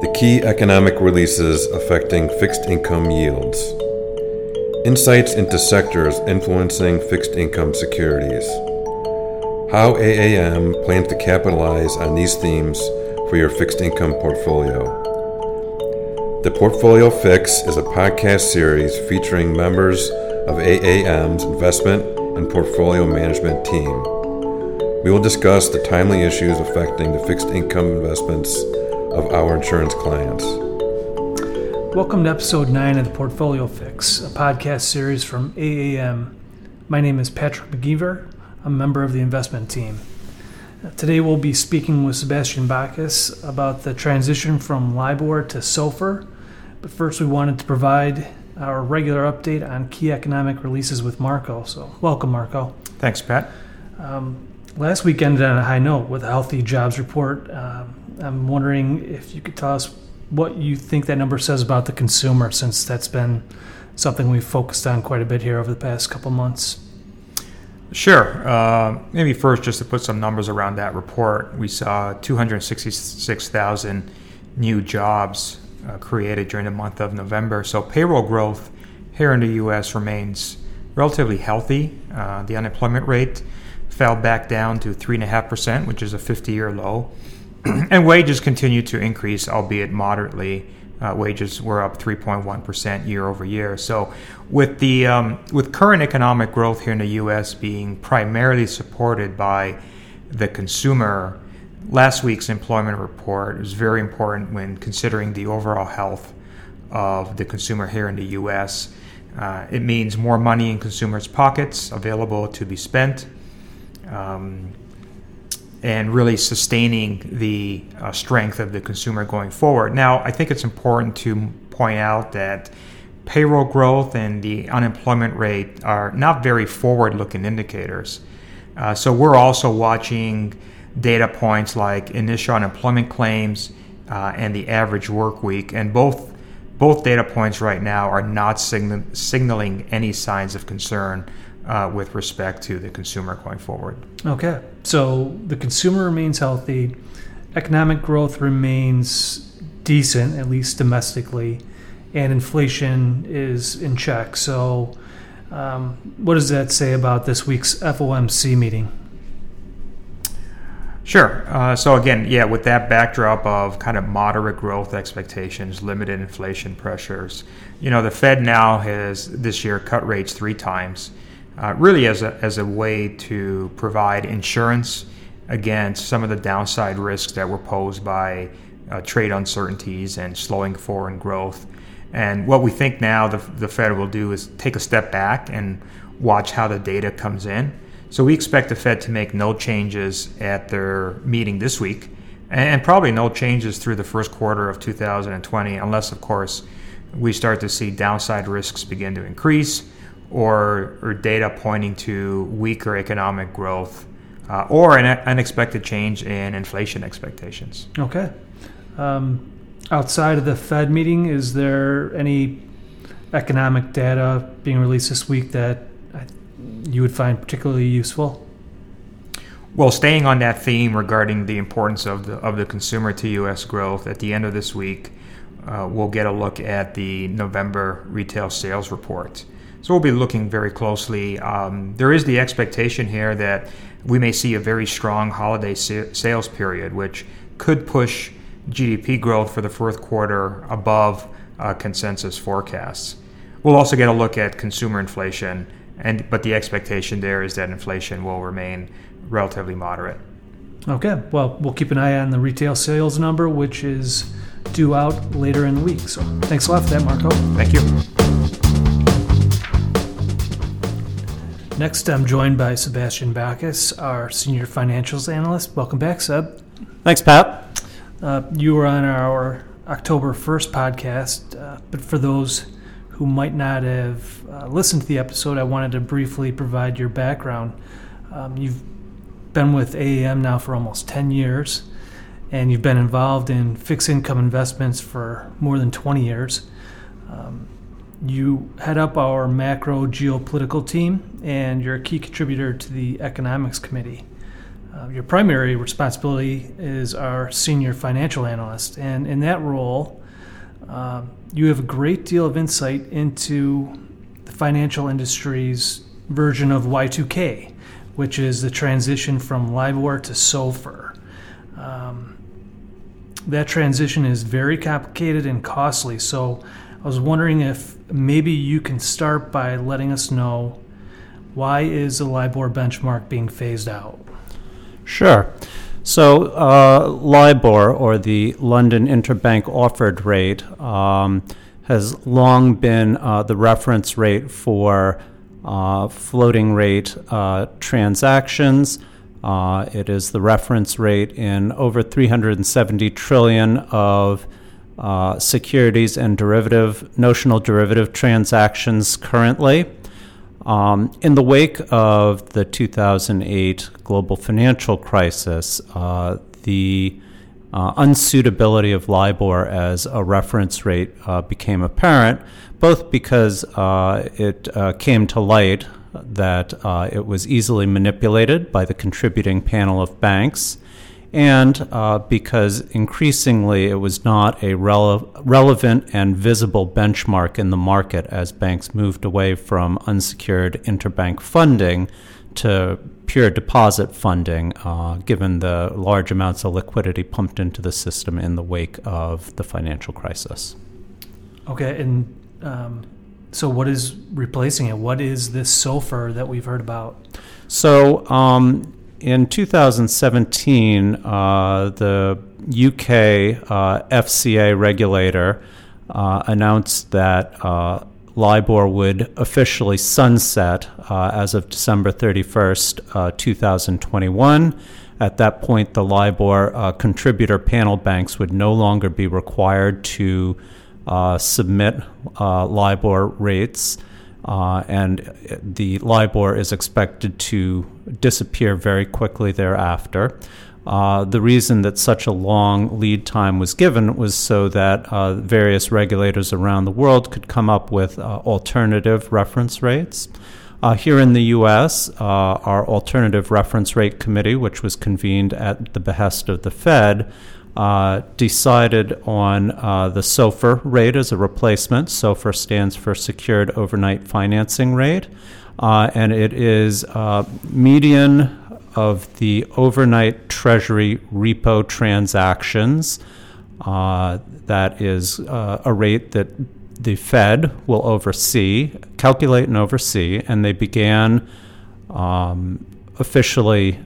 The key economic releases affecting fixed income yields. Insights into sectors influencing fixed income securities. How AAM plans to capitalize on these themes for your fixed income portfolio. The Portfolio Fix is a podcast series featuring members of AAM's investment and portfolio management team. We will discuss the timely issues affecting the fixed income investments of our insurance clients. Welcome to episode 9 of the Portfolio Fix, a podcast series from AAM. My name is Patrick McGeever. A member of the investment team. Today we'll be speaking with Sebastian Bacchus about the transition from LIBOR to SOFR. But first, we wanted to provide our regular update on key economic releases with Marco. So, welcome, Marco. Thanks, Pat. Um, last week ended on a high note with a healthy jobs report. Um, I'm wondering if you could tell us what you think that number says about the consumer, since that's been something we've focused on quite a bit here over the past couple months. Sure. Uh, maybe first, just to put some numbers around that report, we saw 266,000 new jobs uh, created during the month of November. So payroll growth here in the U.S. remains relatively healthy. Uh, the unemployment rate fell back down to 3.5%, which is a 50 year low. and wages continue to increase, albeit moderately. Uh, wages were up 3.1% year over year. So, with the um, with current economic growth here in the U.S. being primarily supported by the consumer, last week's employment report is very important when considering the overall health of the consumer here in the U.S. Uh, it means more money in consumers' pockets available to be spent. Um, and really sustaining the uh, strength of the consumer going forward. Now, I think it's important to point out that payroll growth and the unemployment rate are not very forward looking indicators. Uh, so, we're also watching data points like initial unemployment claims uh, and the average work week, and both both data points right now are not signal- signaling any signs of concern uh, with respect to the consumer going forward. Okay, so the consumer remains healthy, economic growth remains decent, at least domestically, and inflation is in check. So, um, what does that say about this week's FOMC meeting? Sure. Uh, so again, yeah, with that backdrop of kind of moderate growth expectations, limited inflation pressures, you know, the Fed now has this year cut rates three times uh, really as a, as a way to provide insurance against some of the downside risks that were posed by uh, trade uncertainties and slowing foreign growth. And what we think now the, the Fed will do is take a step back and watch how the data comes in. So we expect the Fed to make no changes at their meeting this week, and probably no changes through the first quarter of 2020, unless, of course, we start to see downside risks begin to increase or, or data pointing to weaker economic growth uh, or an unexpected change in inflation expectations. Okay. Um, outside of the Fed meeting, is there any economic data being released this week that you would find particularly useful? Well, staying on that theme regarding the importance of the of the consumer to U.S. growth, at the end of this week, uh, we'll get a look at the November retail sales report. So we'll be looking very closely. Um, there is the expectation here that we may see a very strong holiday sa- sales period, which could push GDP growth for the fourth quarter above uh, consensus forecasts. We'll also get a look at consumer inflation, and but the expectation there is that inflation will remain relatively moderate. Okay, well, we'll keep an eye on the retail sales number, which is due out later in the week. So thanks a lot for that, Marco. Thank you. Next, I'm joined by Sebastian Bacchus, our senior financials analyst. Welcome back, Seb. Thanks, Pat. Uh, you were on our October 1st podcast, uh, but for those who might not have uh, listened to the episode, I wanted to briefly provide your background. Um, you've been with AAM now for almost 10 years, and you've been involved in fixed income investments for more than 20 years. Um, you head up our macro geopolitical team, and you're a key contributor to the economics committee. Uh, your primary responsibility is our senior financial analyst, and in that role, uh, you have a great deal of insight into the financial industry's version of Y2K, which is the transition from LIBOR to SOFR. Um, that transition is very complicated and costly, so I was wondering if maybe you can start by letting us know why is the LIBOR benchmark being phased out? Sure. So, uh, LIBOR, or the London Interbank Offered Rate, um, has long been uh, the reference rate for uh, floating rate uh, transactions. Uh, it is the reference rate in over 370 trillion of uh, securities and derivative, notional derivative transactions currently. Um, in the wake of the 2008 global financial crisis, uh, the uh, unsuitability of LIBOR as a reference rate uh, became apparent, both because uh, it uh, came to light that it was easily manipulated by the contributing panel of banks, and uh, because increasingly it was not a rele- relevant and visible benchmark in the market as banks moved away from unsecured interbank funding to pure deposit funding, uh, given the large amounts of liquidity pumped into the system in the wake of the financial crisis. Okay, and um, so what is replacing it? What is this SOFR that we've heard about? So, um, in 2017, uh, the UK uh, FCA regulator uh, announced that uh, LIBOR would officially sunset uh, as of December 31st, uh, 2021. At that point, the LIBOR contributor panel banks would no longer be required to submit LIBOR rates. Uh, and the LIBOR is expected to disappear very quickly thereafter. Uh, the reason that such a long lead time was given was so that uh, various regulators around the world could come up with uh, alternative reference rates. Uh, here in the U.S., uh, our Alternative Reference Rate Committee, which was convened at the behest of the Fed, uh, decided on the SOFR rate as a replacement. SOFR stands for Secured Overnight Financing Rate, uh, and it is uh, median of the overnight Treasury repo transactions. Uh, that is uh, a rate that the Fed will oversee, calculate and oversee, and they began um, officially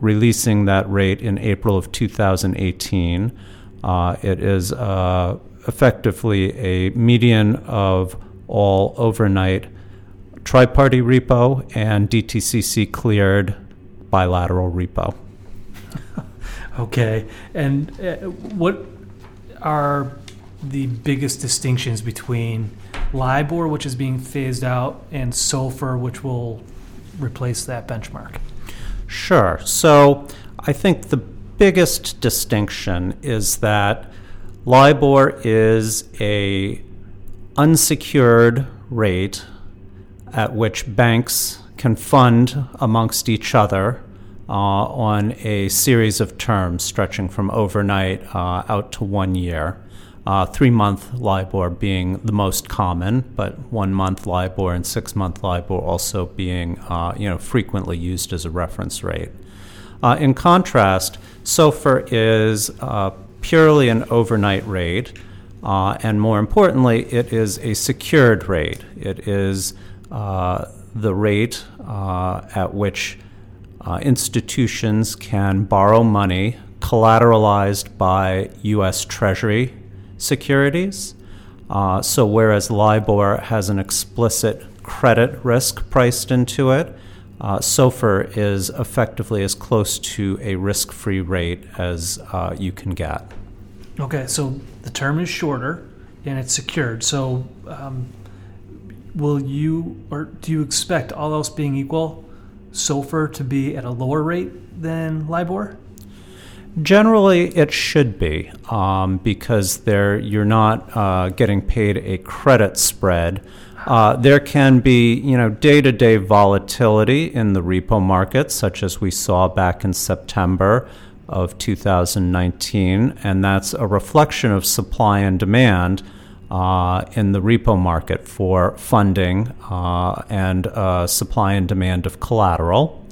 releasing that rate in April of 2018. Uh, it is uh, effectively a median of all overnight tri-party repo and DTCC cleared bilateral repo. okay, and uh, what are the biggest distinctions between LIBOR, which is being phased out, and SOFR, which will replace that benchmark? Sure. So I think the biggest distinction is that LIBOR is a unsecured rate at which banks can fund amongst each other uh, on a series of terms stretching from overnight uh, out to one year. Uh, three month LIBOR being the most common, but one month LIBOR and six month LIBOR also being uh, you know, frequently used as a reference rate. Uh, in contrast, SOFR is uh, purely an overnight rate, and more importantly, it is a secured rate. It is the rate at which institutions can borrow money collateralized by U.S. Treasury securities. Uh, so, whereas LIBOR has an explicit credit risk priced into it, uh, SOFR is effectively as close to a risk free rate as uh, you can get. Okay, so the term is shorter and it's secured. So, um, will you, or do you expect, all else being equal, SOFR to be at a lower rate than LIBOR? Generally, it should be um, because there you're not uh, getting paid a credit spread Uh, there can be, you know, day-to-day volatility in the repo market, such as we saw back in September of 2019, and that's a reflection of supply and demand uh, in the repo market for funding uh, and uh, supply and demand of collateral.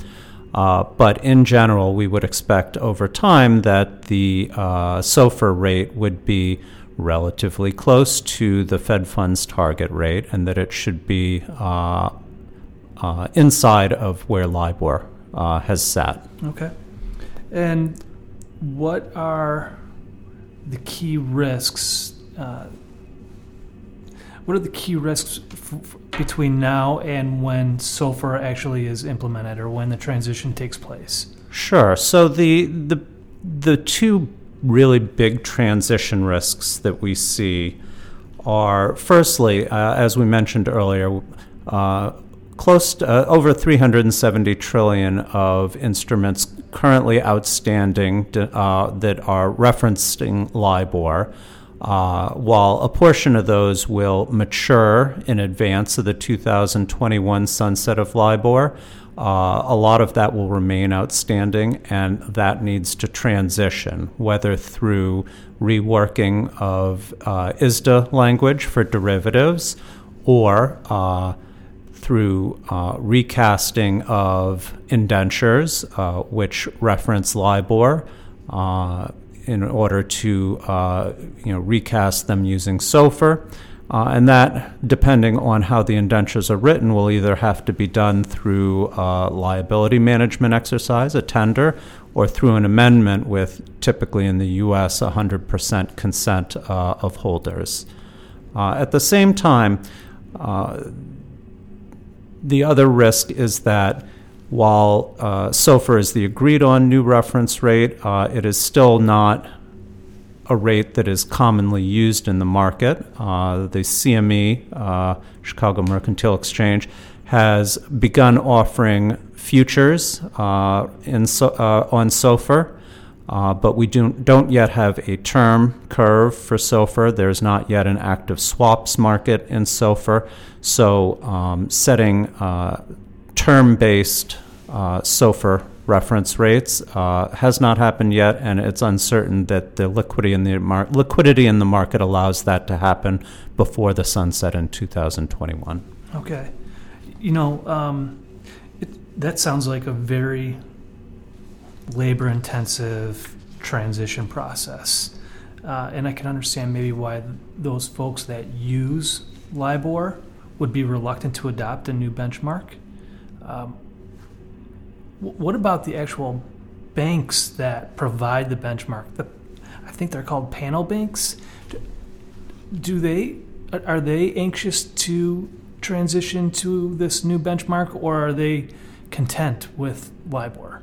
Uh, but in general, we would expect over time that the uh, SOFR rate would be relatively close to the Fed funds target rate and that it should be uh, inside of where LIBOR has sat. Okay. And what are the key risks what are the key risks f- f- between now and when SOFR actually is implemented or when the transition takes place? Sure. So the the the two really big transition risks that we see are firstly, uh, as we mentioned earlier, uh, close to uh, over 370 trillion of instruments currently outstanding uh, that are referencing LIBOR. Uh, while a portion of those will mature in advance of the 2021 sunset of LIBOR, uh, a lot of that will remain outstanding, and that needs to transition, whether through reworking of uh, ISDA language for derivatives or uh, through uh, recasting of indentures, uh, which reference LIBOR in order to uh, you know recast them using SOFR. Uh, and that, depending on how the indentures are written, will either have to be done through a liability management exercise, a tender, or through an amendment with typically in the US 100% consent uh, of holders. Uh, at the same time, uh, the other risk is that while uh, SOFR is the agreed on new reference rate, uh, it is still not a rate that is commonly used in the market. Uh, the CME, uh, Chicago Mercantile Exchange, has begun offering futures uh, in so, uh, on SOFR. Uh, but we do, don't yet have a term curve for SOFR. There's not yet an active swaps market in SOFR. So, um, setting term based uh, SOFR reference rates uh, has not happened yet, and it's uncertain that the liquidity in the mar- liquidity in the market allows that to happen before the sunset in 2021. Okay, you know um, it, that sounds like a very labor intensive transition process, uh, and I can understand maybe why those folks that use LIBOR would be reluctant to adopt a new benchmark. Um, what about the actual banks that provide the benchmark? The, I think they're called panel banks. Do they are they anxious to transition to this new benchmark, or are they content with LIBOR?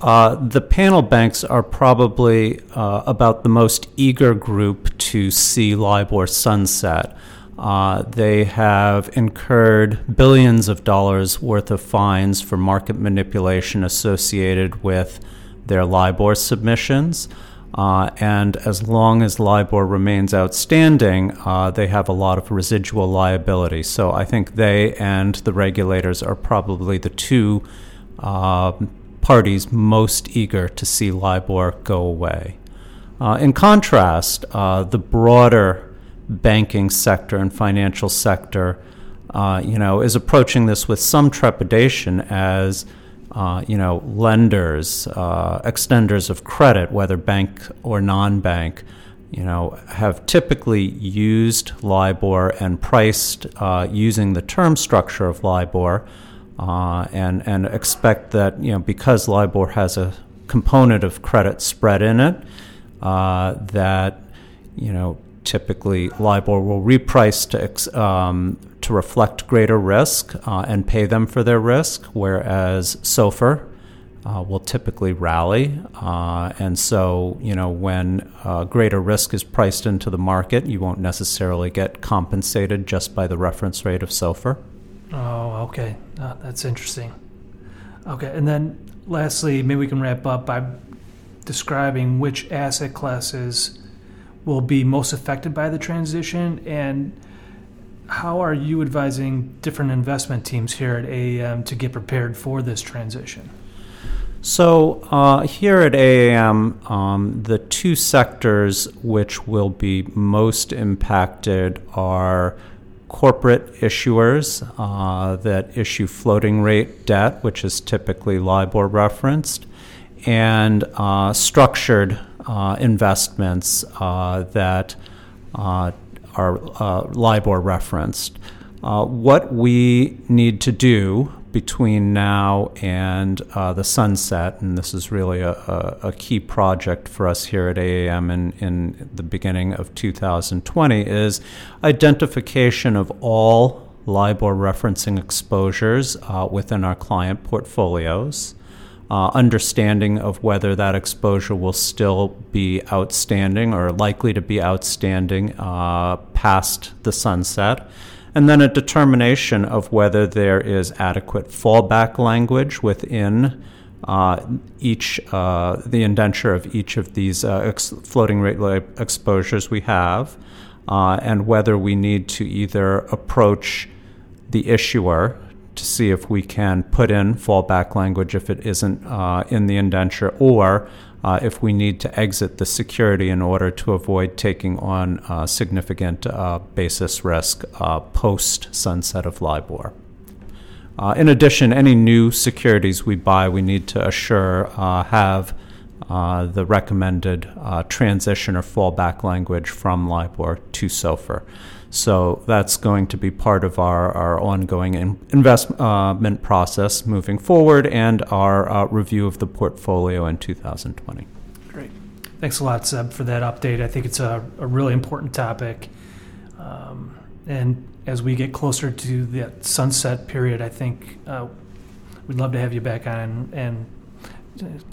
Uh, the panel banks are probably uh, about the most eager group to see LIBOR sunset. Uh, they have incurred billions of dollars worth of fines for market manipulation associated with their LIBOR submissions. Uh, and as long as LIBOR remains outstanding, uh, they have a lot of residual liability. So I think they and the regulators are probably the two uh, parties most eager to see LIBOR go away. Uh, in contrast, uh, the broader banking sector and financial sector, uh, you know, is approaching this with some trepidation as, uh, you know, lenders, uh, extenders of credit, whether bank or non-bank, you know, have typically used LIBOR and priced uh, using the term structure of LIBOR, uh, and and expect that you know because LIBOR has a component of credit spread in it, uh, that you know typically LIBOR will reprice to, um, to reflect greater risk uh, and pay them for their risk, whereas SOFR uh, will typically rally. Uh, and so, you know, when uh, greater risk is priced into the market, you won't necessarily get compensated just by the reference rate of SOFR. Oh, okay. Uh, that's interesting. Okay, and then lastly, maybe we can wrap up by describing which asset classes will be most affected by the transition and how are you advising different investment teams here at AAM to get prepared for this transition? So, uh, here at AAM, um, the two sectors which will be most impacted are corporate issuers uh, that issue floating rate debt, which is typically LIBOR referenced, and uh, structured investments uh, that uh, are LIBOR referenced. what we need to do between now and uh, the sunset, and this is really a, a, a, key project for us here at AAM in, in the beginning of 2020, is identification of all LIBOR referencing exposures uh, within our client portfolios. Uh, understanding of whether that exposure will still be outstanding or likely to be outstanding uh, past the sunset, and then a determination of whether there is adequate fallback language within uh, each uh, the indenture of each of these uh, ex- floating rate exposures we have, uh, and whether we need to either approach the issuer to see if we can put in fallback language if it isn't uh, in the indenture, or uh, if we need to exit the security in order to avoid taking on uh, significant uh, basis risk uh, post sunset of LIBOR. Uh, in addition, any new securities we buy, we need to assure have the recommended transition or fallback language from LIBOR to SOFR. So that's going to be part of our, our ongoing in investment process moving forward and our uh, review of the portfolio in 2020. Great. Thanks a lot, Seb, for that update. I think it's a, a really important topic. Um, and as we get closer to that sunset period, I think uh, we'd love to have you back on and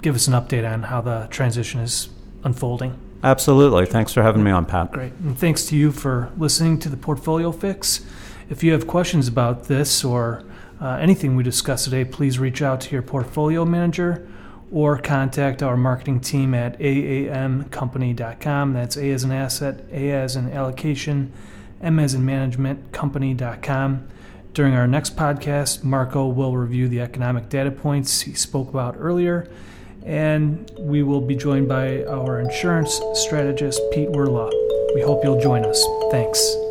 give us an update on how the transition is unfolding. Absolutely. Thanks for having me on, Pat. Great. And thanks to you for listening to the Portfolio Fix. If you have questions about this or uh, anything we discussed today, please reach out to your portfolio manager or contact our marketing team at aamcompany.com. That's A as an asset, A as an allocation, M as in management, company.com. During our next podcast, Marco will review the economic data points he spoke about earlier and we will be joined by our insurance strategist, Pete Werla. We hope you'll join us. Thanks.